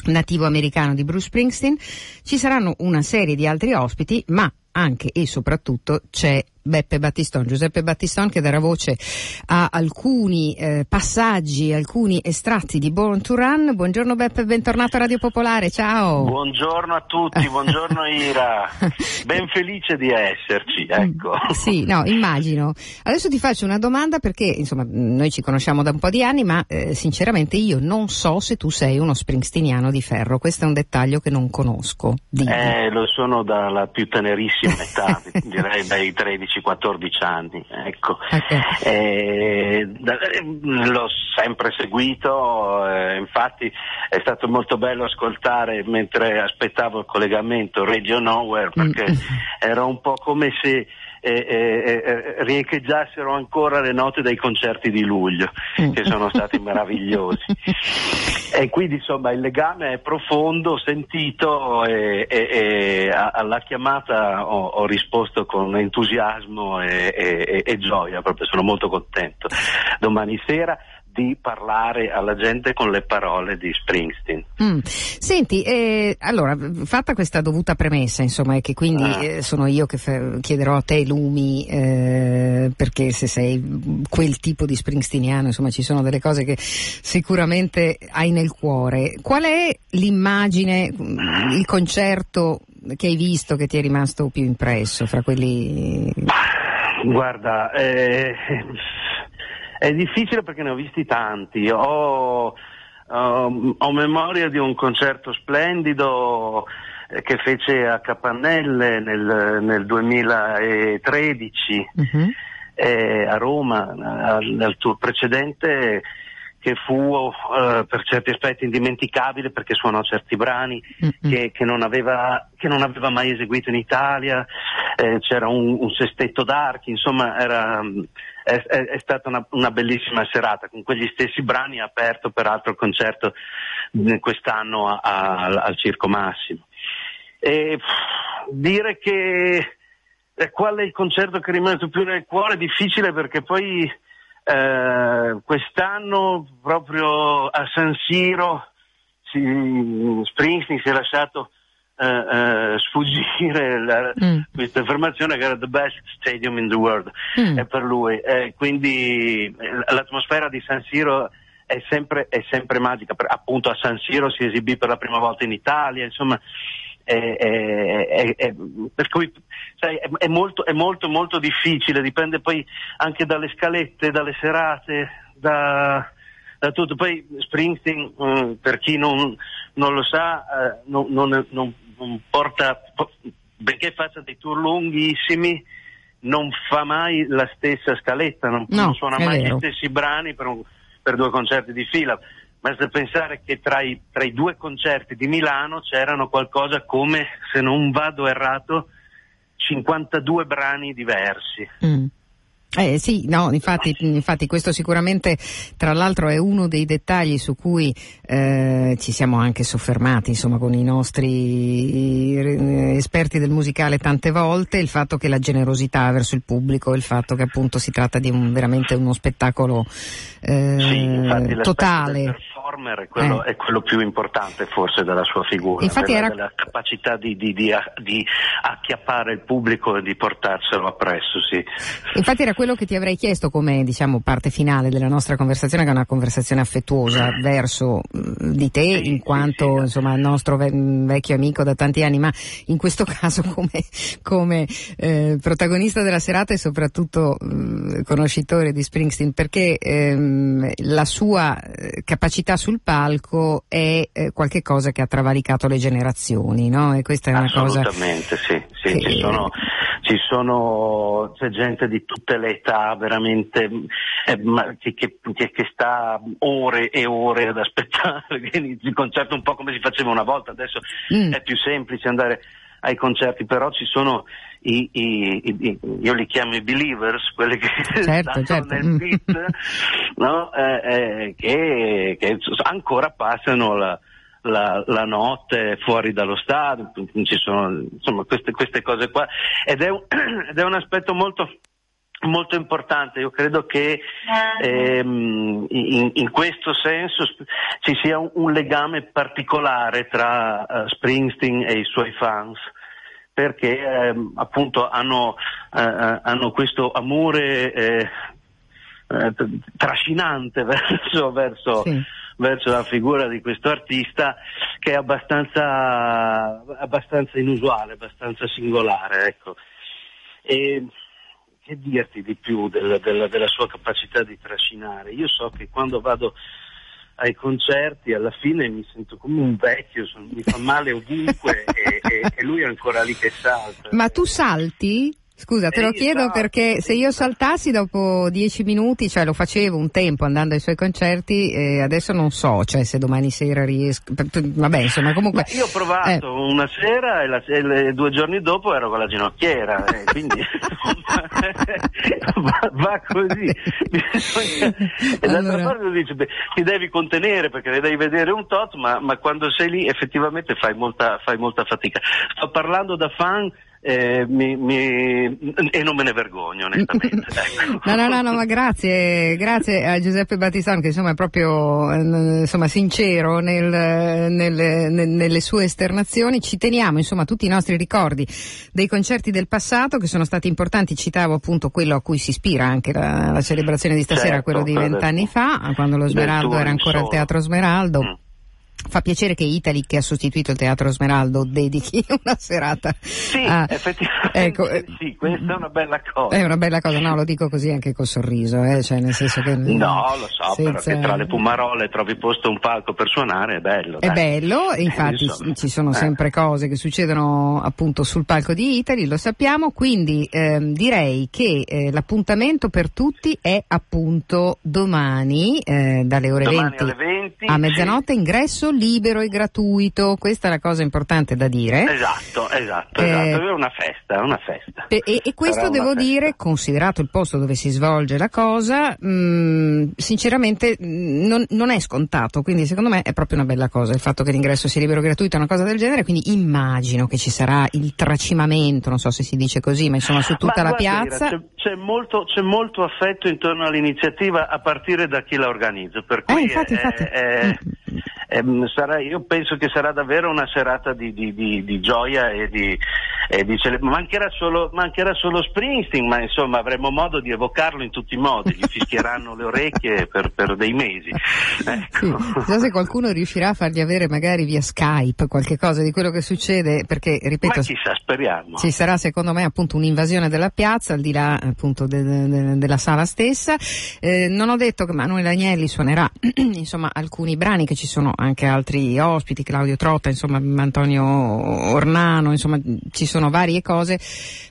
nativo americano di Bruce Springsteen. Ci saranno una serie di altri ospiti, ma anche e soprattutto c'è Beppe Battiston, Giuseppe Battiston che darà voce a alcuni eh, passaggi, alcuni estratti di Born to Run. Buongiorno Beppe, bentornato a Radio Popolare, ciao. Buongiorno a tutti, buongiorno Ira, ben felice di esserci, ecco. Sì, no, immagino. Adesso ti faccio una domanda perché, insomma, noi ci conosciamo da un po' di anni, ma eh, sinceramente io non so se tu sei uno springstiniano di ferro, questo è un dettaglio che non conosco. Dimmi. Eh, lo sono dalla più tenerissima età, direi dai 13 13-14 anni. Ecco. Okay. Eh, l'ho sempre seguito, eh, infatti è stato molto bello ascoltare mentre aspettavo il collegamento Radio Nowhere perché mm. era un po' come se eh, eh, riecheggiassero ancora le note dei concerti di luglio, mm. che sono stati meravigliosi. E quindi insomma il legame è profondo, sentito e, e, e alla chiamata ho, ho, risposto con entusiasmo e, e gioia, proprio sono molto contento. Domani sera di parlare alla gente con le parole di Springsteen. Mm. Senti, eh, allora, fatta questa dovuta premessa, insomma, che quindi ah. eh, sono io che f- chiederò a te lumi, eh, perché se sei quel tipo di Springsteeniano, insomma, ci sono delle cose che sicuramente hai nel cuore. Qual è l'immagine, il concerto che hai visto che ti è rimasto più impresso fra quelli... Guarda, eh, è difficile perché ne ho visti tanti. Ho, ho, ho memoria di un concerto splendido eh, che fece a Capannelle nel, nel 2013 uh-huh. eh, a Roma, nel tour precedente che fu eh, per certi aspetti indimenticabile perché suonò certi brani mm-hmm. che, che, non aveva, che, non aveva, mai eseguito in Italia, eh, c'era un, un, sestetto d'archi, insomma era, è, è, è stata una, una, bellissima serata con quegli stessi brani, aperto peraltro il concerto quest'anno a, a, al Circo Massimo. E, pff, dire che eh, qual è il concerto che rimane più nel cuore è difficile perché poi eh, quest'anno proprio a San Siro si, Springsteen si è lasciato uh, uh, sfuggire la, mm. questa affermazione che era the best stadium in the world mm. per lui. Eh, quindi eh, l'atmosfera di San Siro è sempre, è sempre magica, per, appunto a San Siro si esibì per la prima volta in Italia, insomma. È, è, è, per cui sai, è, molto, è molto molto difficile, dipende poi anche dalle scalette, dalle serate, da, da tutto. Poi Springsteen, mm, per chi non, non lo sa, eh, non, non, non, porta, benché faccia dei tour lunghissimi, non fa mai la stessa scaletta, non, no, non suona mai vero. gli stessi brani per, un, per, due concerti di fila. Basta pensare che tra i, tra i due concerti di Milano c'erano qualcosa come, se non vado errato, 52 brani diversi. Mm. Eh, sì, no, infatti, infatti, questo sicuramente tra l'altro è uno dei dettagli su cui eh, ci siamo anche soffermati insomma, con i nostri eh, esperti del musicale tante volte, il fatto che la generosità verso il pubblico, il fatto che appunto si tratta di un, veramente uno spettacolo eh, sì, totale performer è quello, eh. è quello, più importante forse della sua figura, Infatti della, era... della capacità di, di, di, di, acchiappare il pubblico e di portarselo appresso. Sì. Infatti era quello che ti avrei chiesto come diciamo, parte finale della nostra conversazione, che è una conversazione affettuosa verso mm, di te, sì, in quanto sì, insomma, il nostro ve- vecchio amico da tanti anni, ma in questo caso come, come eh, protagonista della serata e soprattutto eh, conoscitore di Springsteen, perché ehm, la sua eh, sul palco è eh, qualcosa che ha travalicato le generazioni, no? E questa è una cosa. Assolutamente, sì, sì. Che... Ci sono, ci sono, c'è gente di tutte le età veramente eh, che, che, che, sta ore e ore ad aspettare che inizi il concerto un po' come si faceva una volta, adesso mm. è più semplice andare ai concerti, però ci sono i, i, i, io li chiamo i believers, quelli che certo, stanno certo. nel beat, no? eh, eh, che, che, ancora passano la, la, la, notte fuori dallo stadio, ci sono insomma queste, queste cose qua ed è, un, ed è un aspetto molto molto importante. Io credo che ehm, in, in, questo senso ci sia un, un legame particolare tra uh, Springsteen e i suoi fans perché ehm, appunto hanno, eh, eh, hanno, questo amore eh, eh, trascinante verso, verso, sì. verso, la figura di questo artista che è abbastanza, abbastanza inusuale, abbastanza singolare. Ecco. E, che dirti di più del, del, della sua capacità di trascinare? Io so che quando vado ai concerti alla fine mi sento come un vecchio, sono, mi fa male ovunque e, e, e, lui è ancora lì che salta. Ma tu salti? Scusa, te lo chiedo perché se io saltassi dopo dieci minuti, cioè lo facevo un tempo andando ai suoi concerti, e adesso non so, cioè se domani sera riesco. Vabbè, insomma, comunque. Ma io ho provato eh. una sera e, la, e, due giorni dopo ero con la ginocchiera, eh, quindi va, va, così. e d'altra allora... parte dice, beh, ti devi contenere perché ne devi vedere un tot, ma, ma quando sei lì effettivamente fai molta, fai molta fatica. Sto parlando da fan eh, mi, mi, e non me ne vergogno onestamente. Ecco. no, no, no, no, ma grazie, grazie a Giuseppe Battistano che insomma è proprio eh, insomma, sincero nel, nel, nel, nelle sue esternazioni. Ci teniamo insomma tutti i nostri ricordi dei concerti del passato che sono stati importanti, citavo appunto quello a cui si ispira anche la, la celebrazione di stasera, certo, quello di vent'anni fa, quando lo Smeraldo era ancora il Teatro Smeraldo. Mm Fa piacere che Italy, che ha sostituito il Teatro Smeraldo, dedichi una serata. Sì, a... effettivamente ecco, eh, sì, questa è una bella cosa. È una bella cosa, no, lo dico così anche col sorriso, eh, cioè nel senso che... No, lo so, senza... però che tra le pumarole trovi posto un palco per suonare è bello. Dai. È bello, infatti eh, ci sono sempre cose che succedono appunto sul palco di Italy, lo sappiamo, quindi ehm, direi che eh, l'appuntamento per tutti è appunto domani, eh, dalle ore domani 20, 20 a mezzanotte, ingresso libero e gratuito, questa è la cosa importante da dire. Esatto, esatto, eh, esatto. è una festa, una festa. E, e questo devo festa. dire, considerato il posto dove si svolge la cosa, mh, mm, sinceramente mm, non, non, è scontato, quindi secondo me è proprio una bella cosa il fatto che l'ingresso sia libero e gratuito, è una cosa del genere, quindi immagino che ci sarà il tracimamento, non so se si dice così, ma insomma su tutta ma la piazza. C'è, c'è, molto, c'è, molto, affetto intorno all'iniziativa a partire da chi la organizza, per cui eh, infatti, è, infatti. È, è, uh, sarà, io penso che sarà davvero una serata di, di, di, di gioia e di, e di cele- mancherà, solo, mancherà solo Springsteen, ma insomma avremo modo di evocarlo in tutti i modi, gli fischieranno le orecchie per, per dei mesi. Ecco. Sì, chissà se qualcuno riuscirà a fargli avere magari via Skype qualche cosa di quello che succede, perché ripeto, chissà, speriamo. Ci sarà secondo me appunto un'invasione della piazza al di là appunto de, de, della sala stessa. Eh, non ho detto che Manuel Agnelli suonerà insomma alcuni brani che ci sono anche altri ospiti, Claudio Trotta, insomma Antonio Ornano, insomma ci sono varie cose,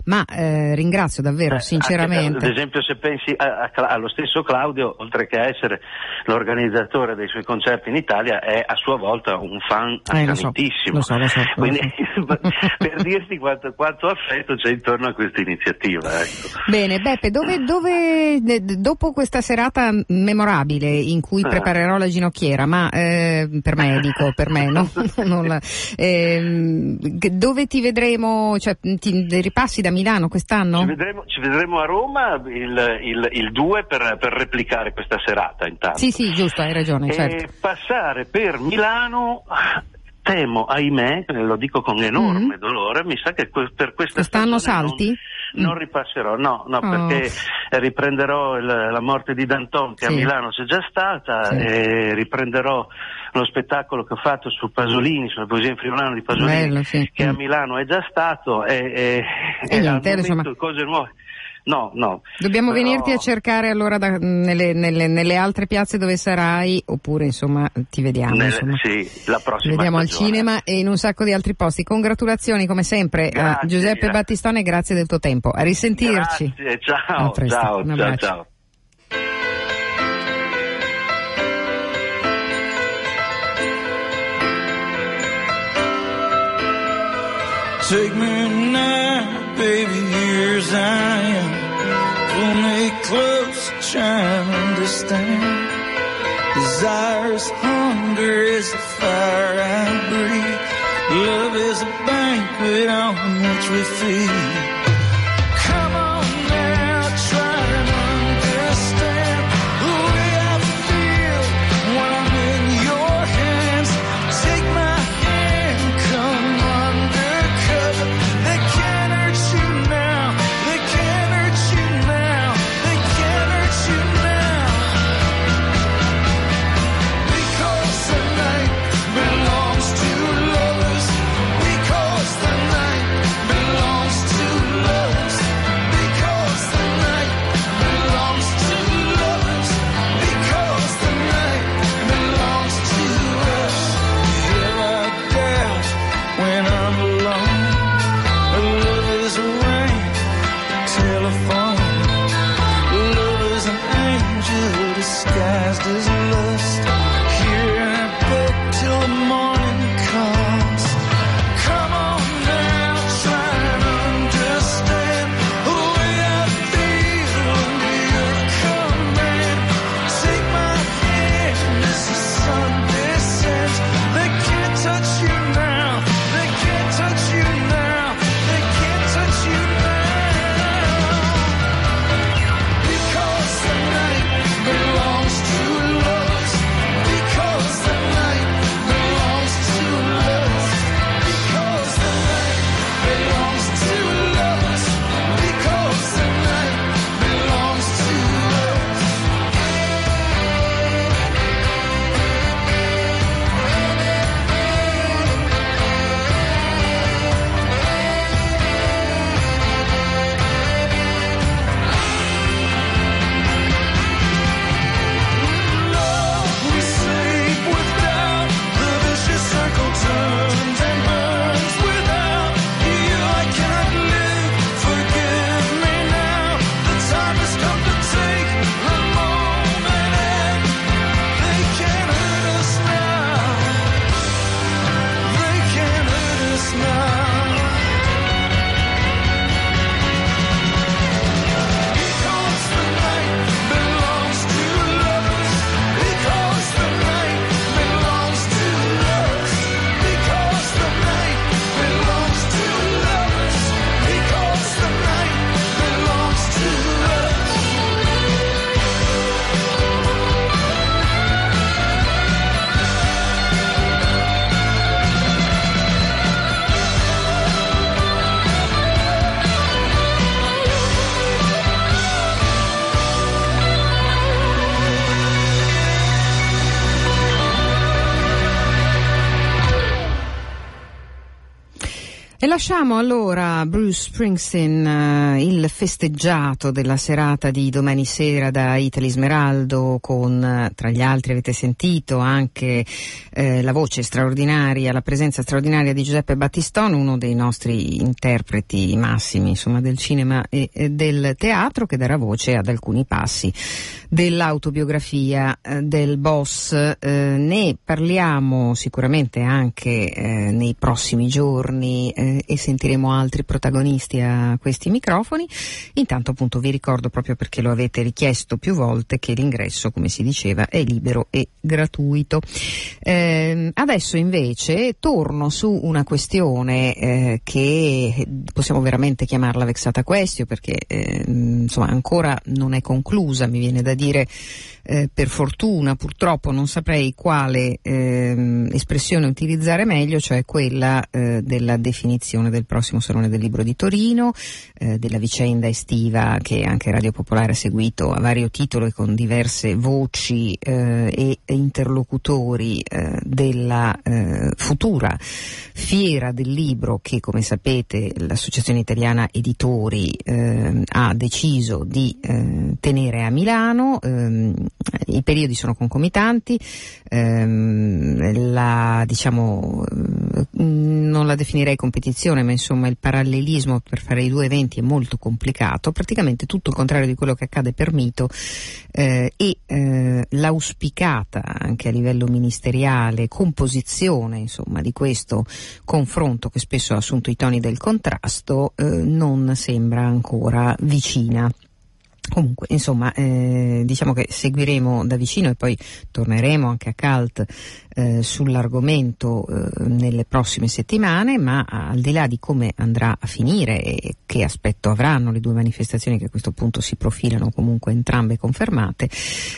ma eh, ringrazio davvero, eh, sinceramente. Anche, ad esempio se pensi a, a, allo stesso Claudio, oltre che a essere l'organizzatore dei suoi concerti in Italia, è a sua volta un fan. Eh, lo so, lo so, Quindi, per dirti quanto, quanto, affetto c'è intorno a questa iniziativa. Ecco. Bene, Beppe, dove, dove, dopo questa serata memorabile in cui ah. preparerò la ginocchiera, ma eh, per me dico, per me, no? la, eh, dove ti vedremo, cioè ti ripassi da Milano quest'anno? Ci vedremo, ci vedremo a Roma il, il, il 2 per, per, replicare questa serata intanto. Sì, sì, giusto, hai ragione. E certo. passare per Milano temo, ahimè, lo dico con enorme mm-hmm. dolore, mi sa che per questa Quest'anno salti? Non, non, ripasserò, no, no, oh. perché riprenderò il, la morte di Danton che sì. a Milano c'è già stata sì. e riprenderò lo spettacolo che ho fatto su Pasolini, sulla poesia in friulano di Pasolini, Bello, sì. che a Milano è già stato e, e, e, e niente, insomma... cose nuove. No, no. Dobbiamo Però... venirti a cercare allora da, nelle, nelle, nelle, altre piazze dove sarai, oppure insomma ti vediamo. Nelle, insomma. Sì, la prossima. Ti vediamo stagione. al cinema e in un sacco di altri posti. Congratulazioni come sempre grazie, a Giuseppe Battistone e grazie del tuo tempo. A risentirci. Grazie, ciao, ciao, ciao, ciao. Take me now, baby, here's I am. Pull me close, trying to understand. Desire's hunger is the fire I breathe. Love is a banquet on which we feed. Lasciamo allora Bruce Springsteen, uh, il festeggiato della serata di domani sera da Italy Smeraldo, con uh, tra gli altri avete sentito anche uh, la voce straordinaria, la presenza straordinaria di Giuseppe Battistone, uno dei nostri interpreti massimi insomma, del cinema e, e, del teatro, che darà voce ad alcuni passi dell'autobiografia del boss. ne parliamo sicuramente anche nei prossimi giorni e sentiremo altri protagonisti a questi microfoni. Intanto appunto vi ricordo proprio perché lo avete richiesto più volte che l'ingresso, come si diceva, è libero e gratuito. Eh, adesso invece torno su una questione eh, che possiamo veramente chiamarla vexata question perché eh, insomma ancora non è conclusa, mi viene da dire dire eh, per fortuna, purtroppo non saprei quale eh, espressione utilizzare meglio, cioè quella eh, della definizione del prossimo Salone del Libro di Torino, eh, della vicenda estiva che anche Radio Popolare ha seguito a vario titolo e con diverse voci eh, e interlocutori eh, della futura fiera del libro che, come sapete, l'Associazione Italiana Editori ha deciso di tenere a Milano. Ehm, i periodi sono concomitanti, ehm, la, diciamo, non la definirei competizione, ma insomma il parallelismo per fare i due eventi è molto complicato, praticamente tutto il contrario di quello che accade per Mito eh, e eh, l'auspicata anche a livello ministeriale composizione insomma, di questo confronto che spesso ha assunto i toni del contrasto eh, non sembra ancora vicina. Comunque, insomma, eh, diciamo che seguiremo da vicino e poi torneremo anche a CALT eh, sull'argomento eh, nelle prossime settimane, ma al di là di come andrà a finire e che aspetto avranno le due manifestazioni che a questo punto si profilano comunque entrambe confermate,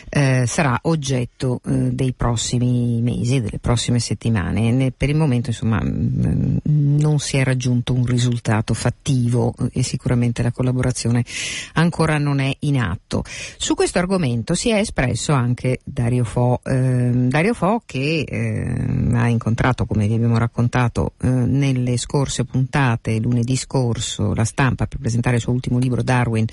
eh, sarà oggetto eh, dei prossimi mesi, delle prossime settimane. Ne, per il momento, insomma, mh, mm, non si è raggiunto un risultato fattivo e sicuramente la collaborazione ancora non è in atto. Su questo argomento si è espresso anche Dario Fo, eh, Dario Fo che eh, ha incontrato, come vi abbiamo raccontato, eh, nelle scorse puntate, lunedì scorso, la stampa per presentare il suo ultimo libro Darwin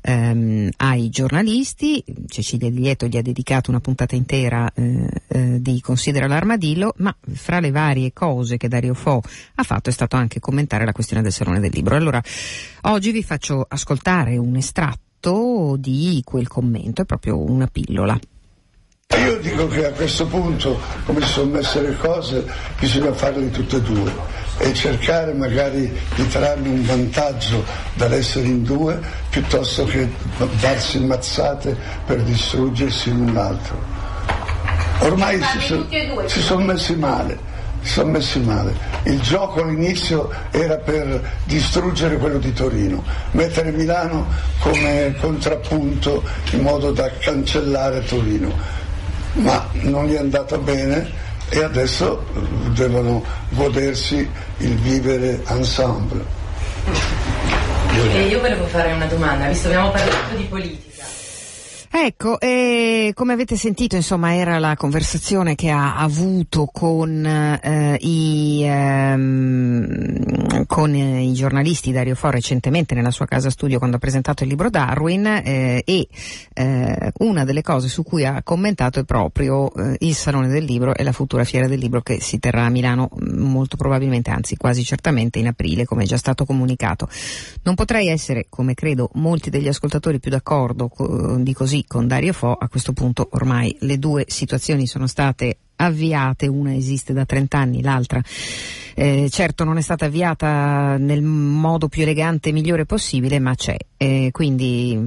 ehm, ai giornalisti. Cecilia Di Lieto gli ha dedicato una puntata intera eh, eh, di Considera l'armadillo, ma fra le varie cose che Dario Fo ha fatto è stato anche commentare la questione del Salone del Libro. Allora, oggi vi faccio ascoltare un estratto di quel commento, è proprio una pillola. Io dico che a questo punto, come si sono messe le cose, bisogna farle tutte e due e cercare magari di trarne un vantaggio dall'essere in due piuttosto che darsi mazzate per distruggersi l'un l'altro. Ormai si, so, si sono messi male sono messi male. Il gioco all'inizio era per distruggere quello di Torino, mettere Milano come contrappunto in modo da cancellare Torino, ma non gli è andata bene e adesso devono godersi il vivere ensemble. Io volevo fare una domanda, visto che abbiamo parlato di politica. Ecco, eh, come avete sentito, insomma, era la conversazione che ha avuto con, eh, i, ehm, con i, giornalisti Dario Fo recentemente nella sua casa studio quando ha presentato il libro Darwin eh, e eh, una delle cose su cui ha commentato è proprio eh, il Salone del Libro e la futura fiera del libro che si terrà a Milano molto probabilmente, anzi quasi certamente in aprile, come è già stato comunicato. Non potrei essere, come credo molti degli ascoltatori, più d'accordo di così con Dario Fo, a questo punto ormai le due situazioni sono state avviate, una esiste da 30 anni, l'altra eh, certo non è stata avviata nel modo più elegante e migliore possibile, ma c'è, eh, quindi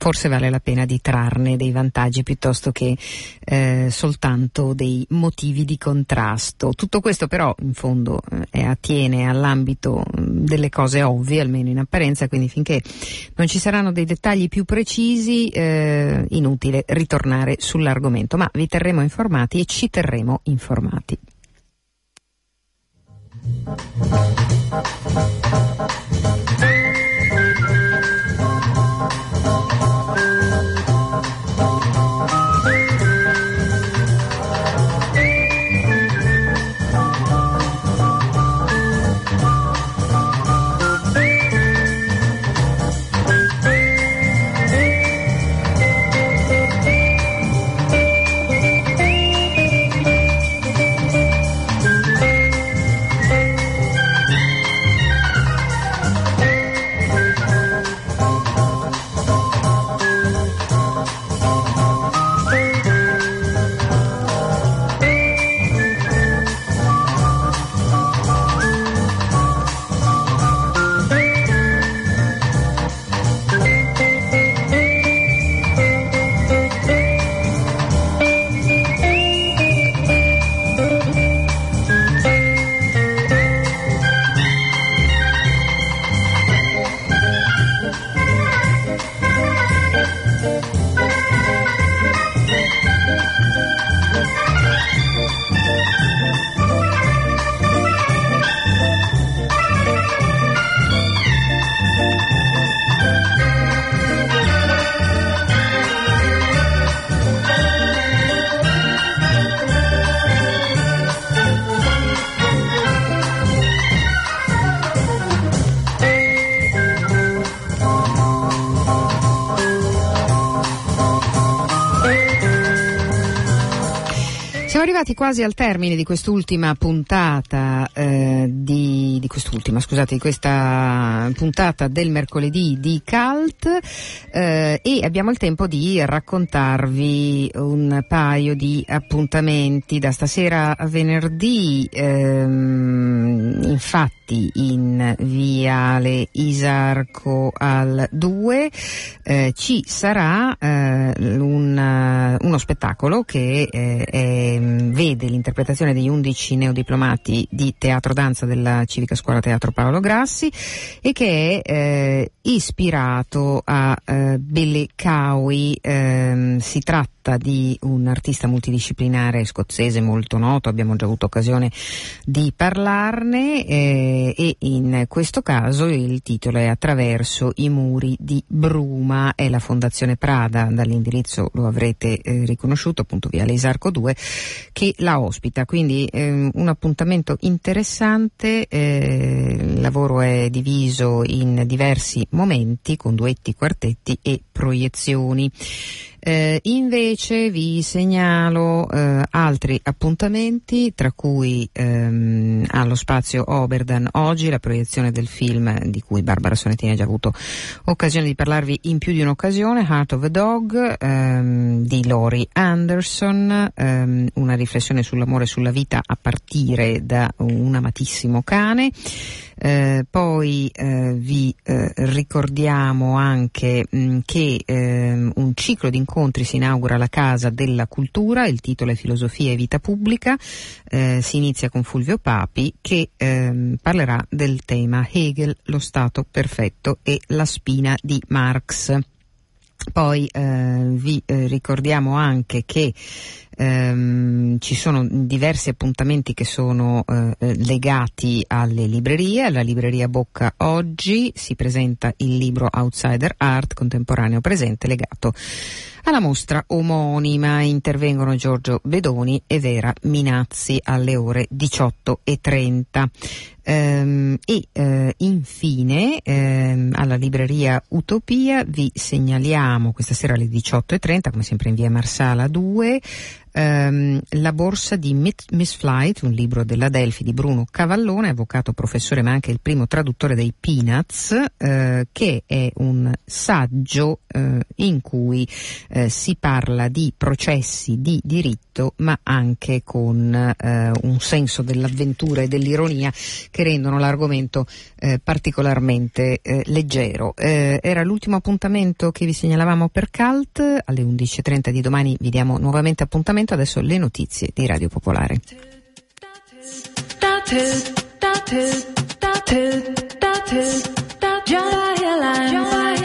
forse vale la pena di trarne dei vantaggi piuttosto che eh, soltanto dei motivi di contrasto. Tutto questo però in fondo eh, attiene all'ambito delle cose ovvie, almeno in apparenza, quindi finché non ci saranno dei dettagli più precisi, eh, inutile ritornare sull'argomento, ma vi terremo informati e ci terremo informati. Arrivati quasi al termine di quest'ultima puntata eh, di, di, quest'ultima, scusate, di questa puntata del mercoledì di Cult eh, e abbiamo il tempo di raccontarvi un paio di appuntamenti da stasera a venerdì. Ehm, infatti in Viale Isarco al 2 eh, ci sarà eh, un, uno spettacolo che eh, è vede l'interpretazione degli undici neodiplomati di teatro danza della Civica Scuola Teatro Paolo Grassi e che è eh, ispirato a eh, Belle Cowie. Eh, si tratta tratta di un artista multidisciplinare scozzese molto noto, abbiamo già avuto occasione di parlarne eh, e in questo caso il titolo è Attraverso i muri di Bruma, è la Fondazione Prada, dall'indirizzo lo avrete eh, riconosciuto, appunto via Lesarco 2, che la ospita, quindi eh, un appuntamento interessante, eh, il lavoro è diviso in diversi momenti con duetti, quartetti e proiezioni. Eh, invece vi segnalo eh, altri appuntamenti, tra cui ehm, allo spazio Oberdan oggi la proiezione del film di cui Barbara Sonettini ha già avuto occasione di parlarvi in più di un'occasione, Heart of a Dog ehm, di Lori Anderson, ehm, una riflessione sull'amore e sulla vita a partire da un amatissimo cane. Eh, poi eh, vi eh, ricordiamo anche mh, che ehm, un ciclo di incontri si inaugura alla Casa della Cultura, il titolo è Filosofia e Vita Pubblica, eh, si inizia con Fulvio Papi che ehm, parlerà del tema Hegel, lo Stato perfetto e la spina di Marx. Poi eh, vi eh, ricordiamo anche che ehm, ci sono diversi appuntamenti che sono eh, eh, legati alle librerie. Alla libreria Bocca oggi si presenta il libro Outsider Art contemporaneo presente legato alla mostra omonima intervengono Giorgio Bedoni e Vera Minazzi alle ore 18.30. Ehm, e eh, infine ehm, alla libreria Utopia vi segnaliamo questa sera alle 18.30 come sempre in via Marsala 2 ehm, La borsa di Miss Flight, un libro della Delphi di Bruno Cavallone, avvocato professore ma anche il primo traduttore dei Peanuts, eh, che è un saggio eh, in cui eh, si parla di processi di diritto ma anche con eh, un senso dell'avventura e dell'ironia che rendono l'argomento eh, particolarmente eh, leggero. era l'ultimo appuntamento che vi segnalavamo per CALT, alle 11.30 di domani vi diamo nuovamente appuntamento appuntamento adesso le notizie di Radio Popolare. Jump,